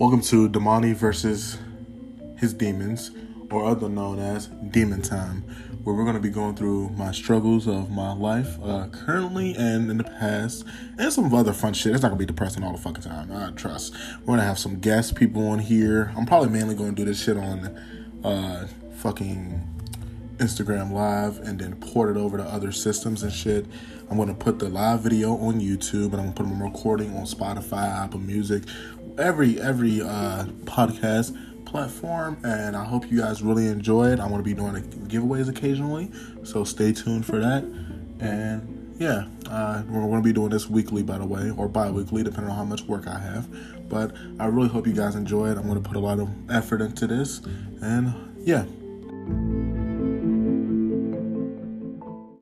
Welcome to Damani versus his demons, or other known as Demon Time, where we're going to be going through my struggles of my life uh, currently and in the past, and some other fun shit. It's not going to be depressing all the fucking time. I trust. We're going to have some guest people on here. I'm probably mainly going to do this shit on uh, fucking Instagram Live and then port it over to other systems and shit. I'm gonna put the live video on YouTube and I'm gonna put them recording on Spotify, Apple Music, every every uh, podcast platform. And I hope you guys really enjoy it. I'm gonna be doing giveaways occasionally, so stay tuned for that. And yeah, uh, we're gonna be doing this weekly, by the way, or bi-weekly, depending on how much work I have. But I really hope you guys enjoy it. I'm gonna put a lot of effort into this, and yeah.